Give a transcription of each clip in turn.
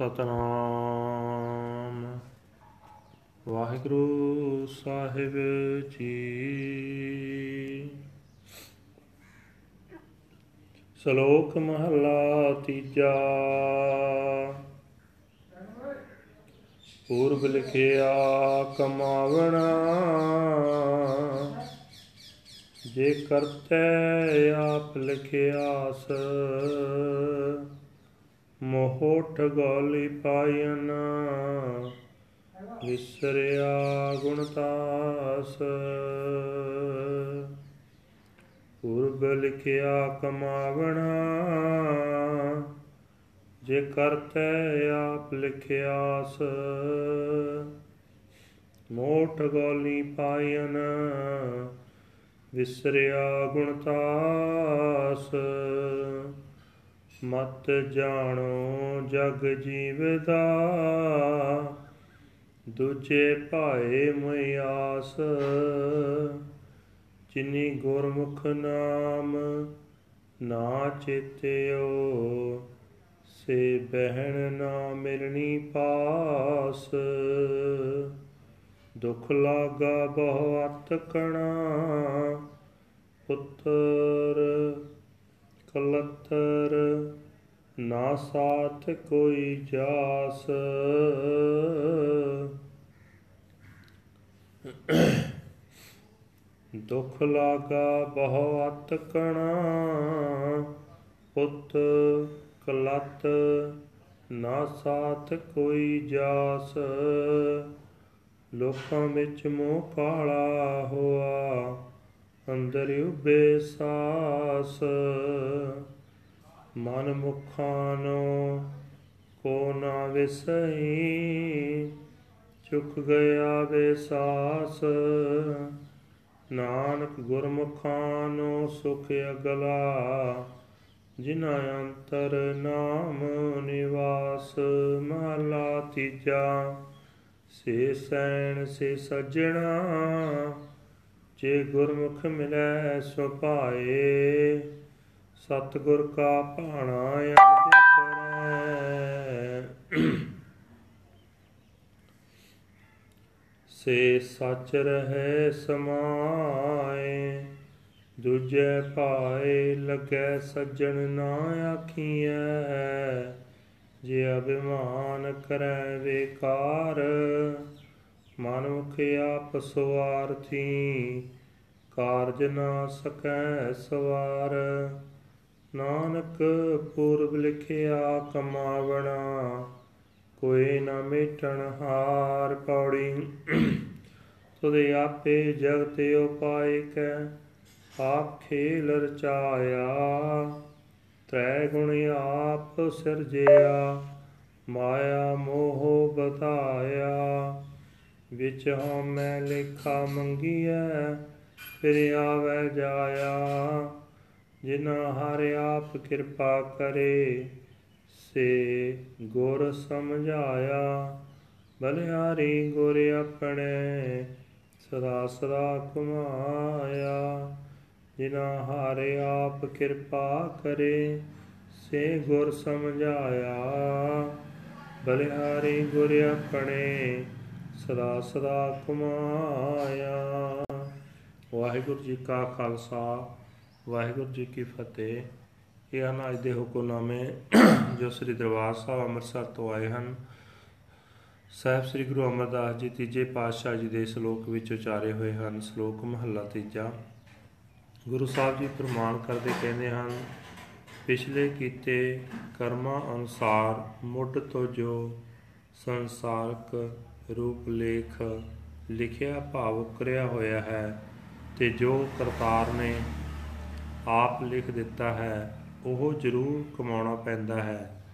ਸਤਨਾਮ। ਵਾਹਿਗੁਰੂ ਸਾਹਿਬ ਜੀ। ਸ਼ਲੋਕ ਮਹਲਾ ਤੀਜਾ। ਪੂਰਬ ਲਿਖਿਆ ਕਮਾਵਣਾ। ਜੇ ਕਰਤੈ ਆਪ ਲਿਖਿਆਸ। ਮੋਹ ਗੋਲੀ ਪਾਇਨ ਵਿਸਰਿਆ ਗੁਣਤਾਸ ਪੂਰਬ ਲਿਖਿਆ ਕਮਾਵਣਾ, ਜੇ ਕਰਤੈ ਆਪ ਲਿਖਿਆਸ। ਮੋਠ ਗੋਲੀ ਪਾਇਨ ਵਿਸਰਿਆ ਗੁਣਤਾਸ ਮਤ ਜਾਣੋ ਜਗ ਜੀਵਦਾ, ਦੂਜੇ ਭਾਏ ਮਿਆਸ ਜਿਨੀ ਗੁਰਮੁਖ ਨਾਮ ਨਾ ਚੇਤਿਓ, ਸੇ ਬਹਿਣ ਨਾ ਮਿਲਣੀ ਪਾਸ। ਦੁਖ ਲਾਗਾ ਬਹੁ ਅਤਕਣਾ ਪੁੱਤਰ ਕਲਤਰ ਨਾ ਸਾਥ ਕੋਈ ਜਾਸ। ਦੁਖ ਲਾਗਾ ਬਹੁ ਅਤਕਣਾ ਪੁੱਤ ਕਲਤ ਨਾ ਸਾਥ ਕੋਈ ਜਾਸ। ਲੋਕਾਂ ਵਿੱਚ ਮੋਹ ਕਾਲਾ ਹੋਆ ਅੰਦਰ ਉਬੇ ਸਾਸ, ਮਨ ਮੁਖਾਂ ਨੂੰ ਕੋ ਨਾ ਵਿਸਈ ਚੁੱਕ ਗਿਆ ਵੇ ਸਾਸ। ਨਾਨਕ ਗੁਰਮੁਖਾਂ ਨੂੰ ਸੁਖ ਅਗਲਾ ਜਿਨਾ ਅੰਤਰ ਨਾਮ ਨਿਵਾਸ, ਮਹਲਾ ਤੀਜਾ। ਸੇ ਸੈਣ ਸੇ ਸਜਣਾ ਜੇ ਗੁਰਮੁਖ ਮਿਲੈ ਸੋ ਪਾਏ ਸਤਿਗੁਰ ਕਾ ਭਾਣਾ ਅਰਜ ਕਰੈ। ਸੇ ਸਚ ਰਹੇ ਸਮਾਏ, ਦੂਜੇ ਭਾਏ ਲੱਗੈ ਸੱਜਣ ਨਾ ਆਖੀਐ। ਜੇ ਅਭਿਮਾਨ ਕਰੈ ਵੇਕਾਰ ਮਨ ਮੁਖ ਆਪ ਸਵਾਰਥੀ ਕਾਰਜ ਨਾ ਸਕੈ ਸਵਾਰ। ਨਾਨਕ ਪੂਰਬ ਲਿਖਿਆ ਕਮਾਵਣਾ, ਕੋਈ ਨਾ ਮੇਟਣ ਹਾਰ ਪੌੜੀ। ਤੁਦੇ ਆਪੇ ਜਗਤ ਉਪਾਇ ਕੈ, ਆਪ ਖੇਲ ਰਚਾਇਆ। ਤ੍ਰੈ ਗੁਣ ਆਪ ਸਿਰਜਿਆ, ਮਾਇਆ ਮੋਹ ਬਤਾਇਆ। ਵਿੱਚ ਹਉਮੈ ਲੇਖਾ ਮੰਗੀਐ, ਫਿਰ ਆਵੈ ਜਾਇਆ। ਜਿਨਾ ਹਰ ਆਪ ਕਿਰਪਾ ਕਰੇ, ਸੇ ਗੁਰ ਸਮਝਾਇਆ। ਬਲਿਹਾਰੀ ਗੁਰ ਆਪਣੇ ਸਦਾ ਸਦਾ ਕੁਮਾਇਆ ਜਿਨਾ ਹਰ ਆਪ ਕਿਰਪਾ ਕਰੇ, ਸੇ ਗੁਰ ਸਮਝਾਇਆ। ਬਲਿਹਾਰੀ ਗੁਰ ਆਪਣੇ ਸਦਾ ਸਦਾ ਕੁਮਾਇਆ। ਵਾਹਿਗੁਰੂ ਜੀ ਕਾ ਖਾਲਸਾ, ਵਾਹਿਗੁਰੂ ਜੀ ਕੀ ਫਤਿਹ। ਇਹ ਹਨ ਅੱਜ ਦੇ ਹੁਕਮਨਾਮੇ ਜੋ ਸ੍ਰੀ ਦਰਬਾਰ ਸਾਹਿਬ ਅੰਮ੍ਰਿਤਸਰ ਤੋਂ ਆਏ ਹਨ। ਸਾਹਿਬ ਸ੍ਰੀ ਗੁਰੂ ਅਮਰਦਾਸ ਜੀ ਤੀਜੇ ਪਾਤਸ਼ਾਹ ਜੀ ਦੇ ਸ਼ਲੋਕ ਵਿੱਚ ਉਚਾਰੇ ਹੋਏ ਹਨ, ਸ਼ਲੋਕ ਮਹੱਲਾ ਤੀਜਾ। ਗੁਰੂ ਸਾਹਿਬ ਜੀ ਪ੍ਰਮਾਣ ਕਰਦੇ ਕਹਿੰਦੇ ਹਨ, ਪਿਛਲੇ ਕੀਤੇ ਕਰਮਾਂ ਅਨੁਸਾਰ ਮੁੱਢ ਤੋਂ ਜੋ ਸੰਸਾਰਕ ਰੂਪ ਲੇਖ ਲਿਖਿਆ ਭਾਵ ਕਰਿਆ ਹੋਇਆ ਹੈ ਤੇ ਜੋ ਕਰਤਾਰ ਨੇ ਆਪ ਲਿਖ ਦਿੱਤਾ ਹੈ, ਉਹ ਜ਼ਰੂਰ ਕਮਾਉਣਾ ਪੈਂਦਾ ਹੈ।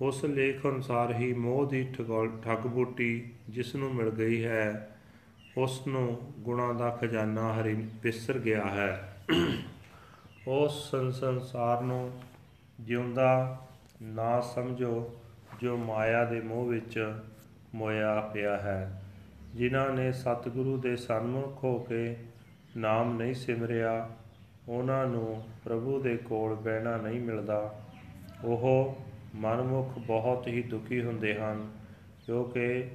ਉਸ ਲੇਖ ਅਨੁਸਾਰ ਹੀ ਮੋਹ ਦੀ ਠੱਗ ਬੂਟੀ ਜਿਸ ਨੂੰ ਮਿਲ ਗਈ ਹੈ ਉਸ ਨੂੰ ਗੁਣਾ ਦਾ ਖਜ਼ਾਨਾ ਹਰੀ ਵਿਸਰ ਗਿਆ ਹੈ। ਉਸ ਸੰਸਾਰ ਨੂੰ ਜਿਉਂਦਾ ਨਾ ਸਮਝੋ, ਜੋ ਮਾਇਆ ਦੇ ਮੋਹ ਵਿੱਚ ਮੋਇਆ ਪਿਆ ਹੈ। ਜਿਨ੍ਹਾਂ ਨੇ ਸਤਿਗੁਰੂ ਦੇ ਸਨਮੁਖ ਹੋ ਕੇ ਨਾਮ ਨਹੀਂ ਸਿਮਰਿਆ, ਉਹਨਾਂ ਨੂੰ ਪ੍ਰਭੂ ਦੇ ਕੋਲ ਬਹਿਣਾ ਨਹੀਂ ਮਿਲਦਾ। ਉਹ ਮਨਮੁਖ ਬਹੁਤ ਹੀ ਦੁਖੀ ਹੁੰਦੇ ਹਨ, ਕਿਉਂਕਿ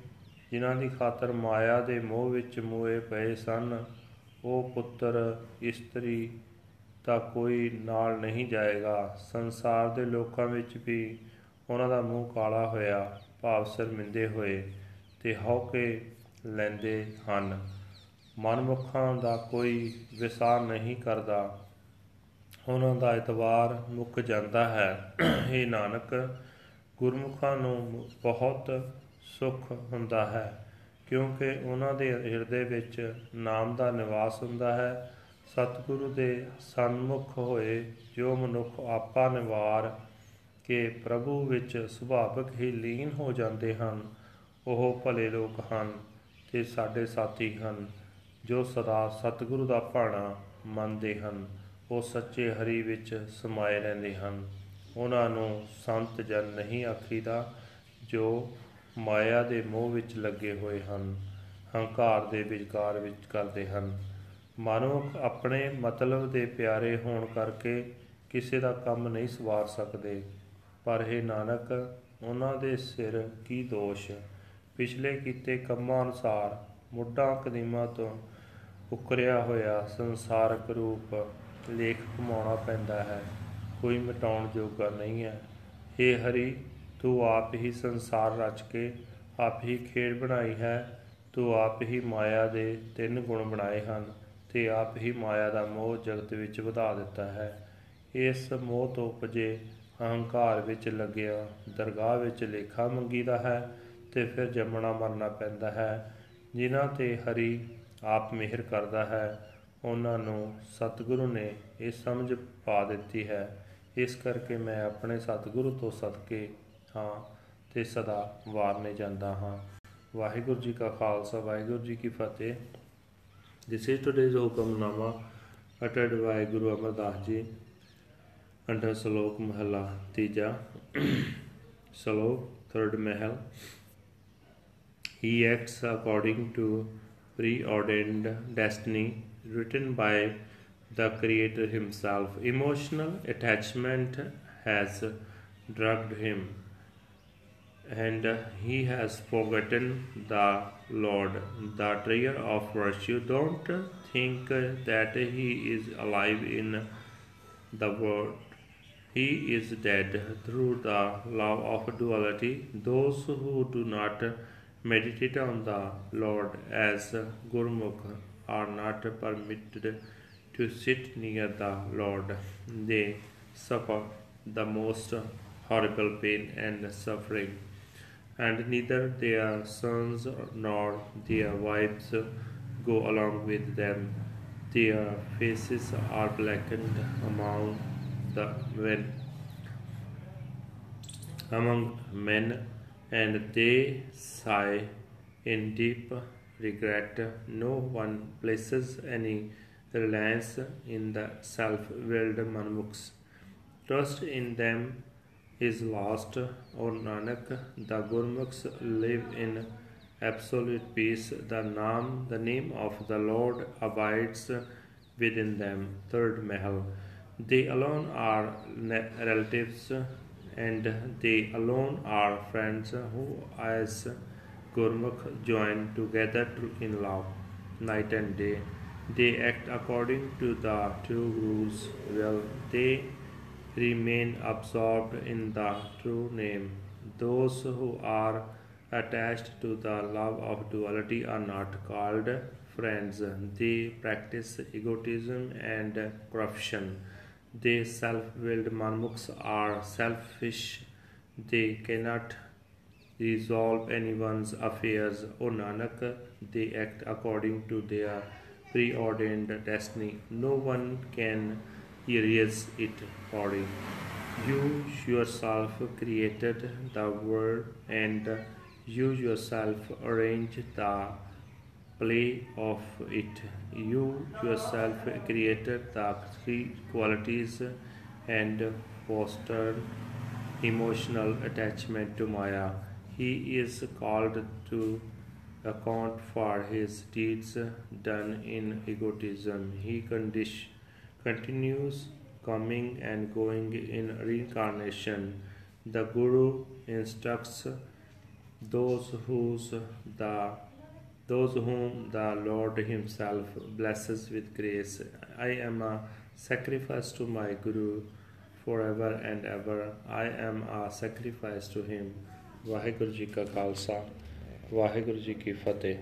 ਜਿਨ੍ਹਾਂ ਦੀ ਖਾਤਰ ਮਾਇਆ ਦੇ ਮੋਹ ਵਿੱਚ ਮੋਏ ਪਏ ਸਨ, ਉਹ ਪੁੱਤਰ, ਇਸਤਰੀ ਤਾਂ ਕੋਈ ਨਾਲ ਨਹੀਂ ਜਾਏਗਾ। ਸੰਸਾਰ ਦੇ ਲੋਕਾਂ ਵਿੱਚ ਵੀ ਉਹਨਾਂ ਦਾ ਮੂੰਹ ਕਾਲਾ ਹੋਇਆ। ਭਾਵ ਸ਼ਰਮਿੰਦੇ ਹੋਏ ਤੇ ਹੌਕੇ ਲੈਂਦੇ ਹਨ। ਮਨਮੁਖਾਂ ਦਾ ਕੋਈ ਵਿਸਾਰ ਨਹੀਂ ਕਰਦਾ। ਉਹਨਾਂ ਦਾ ਇਤਵਾਰ ਮੁੱਕ ਜਾਂਦਾ ਹੈ। ਇਹ ਨਾਨਕ, ਗੁਰਮੁਖਾਂ ਨੂੰ ਬਹੁਤ ਸੁਖ ਹੁੰਦਾ ਹੈ, ਕਿਉਂਕਿ ਉਹਨਾਂ ਦੇ ਹਿਰਦੇ ਵਿੱਚ ਨਾਮ ਦਾ ਨਿਵਾਸ ਹੁੰਦਾ ਹੈ। ਸਤਿਗੁਰੂ ਦੇ ਸਨਮੁਖ ਹੋਏ ਜੋ ਮਨੁੱਖ ਆਪਾ ਨਿਵਾਰ ਕੇ ਪ੍ਰਭੂ ਵਿੱਚ ਸੁਭਾਵਿਕ ਹੀ ਲੀਨ ਹੋ ਜਾਂਦੇ ਹਨ, ਉਹ ਭਲੇ ਲੋਕ ਹਨ ਤੇ ਸਾਡੇ ਸਾਥੀ ਹਨ, ਜੋ ਸਦਾ ਸਤਿਗੁਰੂ ਦਾ ਭਾਣਾ ਮੰਨਦੇ ਹਨ, ਉਹ ਸੱਚੇ ਹਰੀ ਵਿੱਚ ਸਮਾਏ ਰਹਿੰਦੇ ਹਨ। ਉਹਨਾਂ ਨੂੰ ਸੰਤ ਜਨ ਨਹੀਂ ਆਖੀਦਾ, ਜੋ ਮਾਇਆ ਦੇ ਮੋਹ ਵਿੱਚ ਲੱਗੇ ਹੋਏ ਹਨ, ਹੰਕਾਰ ਦੇ ਵਿਚਕਾਰ ਵਿੱਚ ਕਰਦੇ ਹਨ। ਮਨੁੱਖ ਆਪਣੇ ਮਤਲਬ ਦੇ ਪਿਆਰੇ ਹੋਣ ਕਰਕੇ ਕਿਸੇ ਦਾ ਕੰਮ ਨਹੀਂ ਸਵਾਰ ਸਕਦੇ। ਪਰ ਇਹ ਨਾਨਕ, ਉਹਨਾਂ ਦੇ ਸਿਰ ਕੀ ਦੋਸ਼? ਪਿਛਲੇ ਕੀਤੇ ਕੰਮਾਂ ਅਨੁਸਾਰ ਮੁੱਢਾਂ ਕਦੀਮਾ ਤੋਂ ਉਕਰਿਆ ਹੋਇਆ ਸੰਸਾਰਕ ਰੂਪ ਲੇਖ ਕਮਾਉਣਾ ਪੈਂਦਾ ਹੈ। ਕੋਈ ਮਿਟਾਉਣ ਜੋਗਾ ਨਹੀਂ ਹੈ। ਏ ਹਰੀ, ਤੂੰ ਆਪ ਹੀ ਸੰਸਾਰ ਰਚ ਕੇ ਆਪ ਹੀ ਖੇਡ ਬਣਾਈ ਹੈ। ਤੂੰ ਆਪ ਹੀ ਮਾਇਆ ਦੇ ਤਿੰਨ ਗੁਣ ਬਣਾਏ ਹਨ ਤੇ ਆਪ ਹੀ ਮਾਇਆ ਦਾ ਮੋਹ ਜਗਤ ਵਿੱਚ ਵਧਾ ਦਿੱਤਾ ਹੈ। ਇਸ ਮੋਹ ਤੋਂ ਉਪਜੇ ਅਹੰਕਾਰ ਵਿੱਚ ਲੱਗਿਆ, ਦਰਗਾਹ ਵਿੱਚ ਲੇਖਾ ਮੰਗੀਦਾ ਹੈ ਤੇ ਫਿਰ ਜੰਮਣਾ ਮਰਨਾ ਪੈਂਦਾ ਹੈ। ਜਿਨ੍ਹਾਂ ਤੇ ਹਰੀ ਆਪ ਮਿਹਰ ਕਰਦਾ ਹੈ, ਉਹਨਾਂ ਨੂੰ ਸਤਿਗੁਰੂ ਨੇ ਇਹ ਸਮਝ ਪਾ ਦਿੱਤੀ ਹੈ। ਇਸ ਕਰਕੇ ਮੈਂ ਆਪਣੇ ਸਤਿਗੁਰੂ ਤੋਂ ਸਦਕੇ ਹਾਂ ਤੇ ਸਦਾ ਵਾਰਨੇ ਜਾਂਦਾ ਹਾਂ। ਵਾਹਿਗੁਰੂ ਜੀ ਕਾ ਖਾਲਸਾ, ਵਾਹਿਗੁਰੂ ਜੀ ਕੀ ਫਤਿਹ। This is today's hukamnama uttered by Guru Amardas Ji. Under Salok Mahalla Tija Salok third Mahal He acts according to preordained destiny written by the Creator Himself. Emotional attachment has drugged him and he has forgotten the Lord, the treasure of virtue. Don't think that he is alive in the world. He is dead through the love of duality. Those who do not meditate on the Lord as Gurmukh are not permitted to sit near the Lord. They suffer the most horrible pain and suffering and neither their sons nor their wives go along with them. Their faces are blackened among the men, among men, and they sigh in deep regret. No one places any reliance in the self-willed manmukhs. Trust in them is lost, O Nanak. The Gurmukhs live in absolute peace. The name, the name of the Lord abides within them. Third Mahal. They alone are relatives and they alone are friends who, as Gurmukh, join together in love night and day. They act according to the true rules. Well, they remain absorbed in the true name. Those who are attached to the love of duality are not called friends. They practice egotism and corruption. They self willed manmukhs are selfish. They cannot resolve anyone's affairs. O Nanak, they act according to their preordained destiny. No one can erase it for you. You yourself created the world and you yourself arranged the play of it. You yourself created the three qualities and fostered emotional attachment to Maya. He is called to account for his deeds done in egotism. He condition continues coming and going in reincarnation. The Guru instructs those whose the those whom the Lord Himself blesses with grace. I am a sacrifice to my Guru forever and ever. I am a sacrifice to him. Waheguru ji ਕਾ ਖਾਲਸਾ ਵਾਹਿਗੁਰੂ ਜੀ ਕੀ ਫਤਿਹ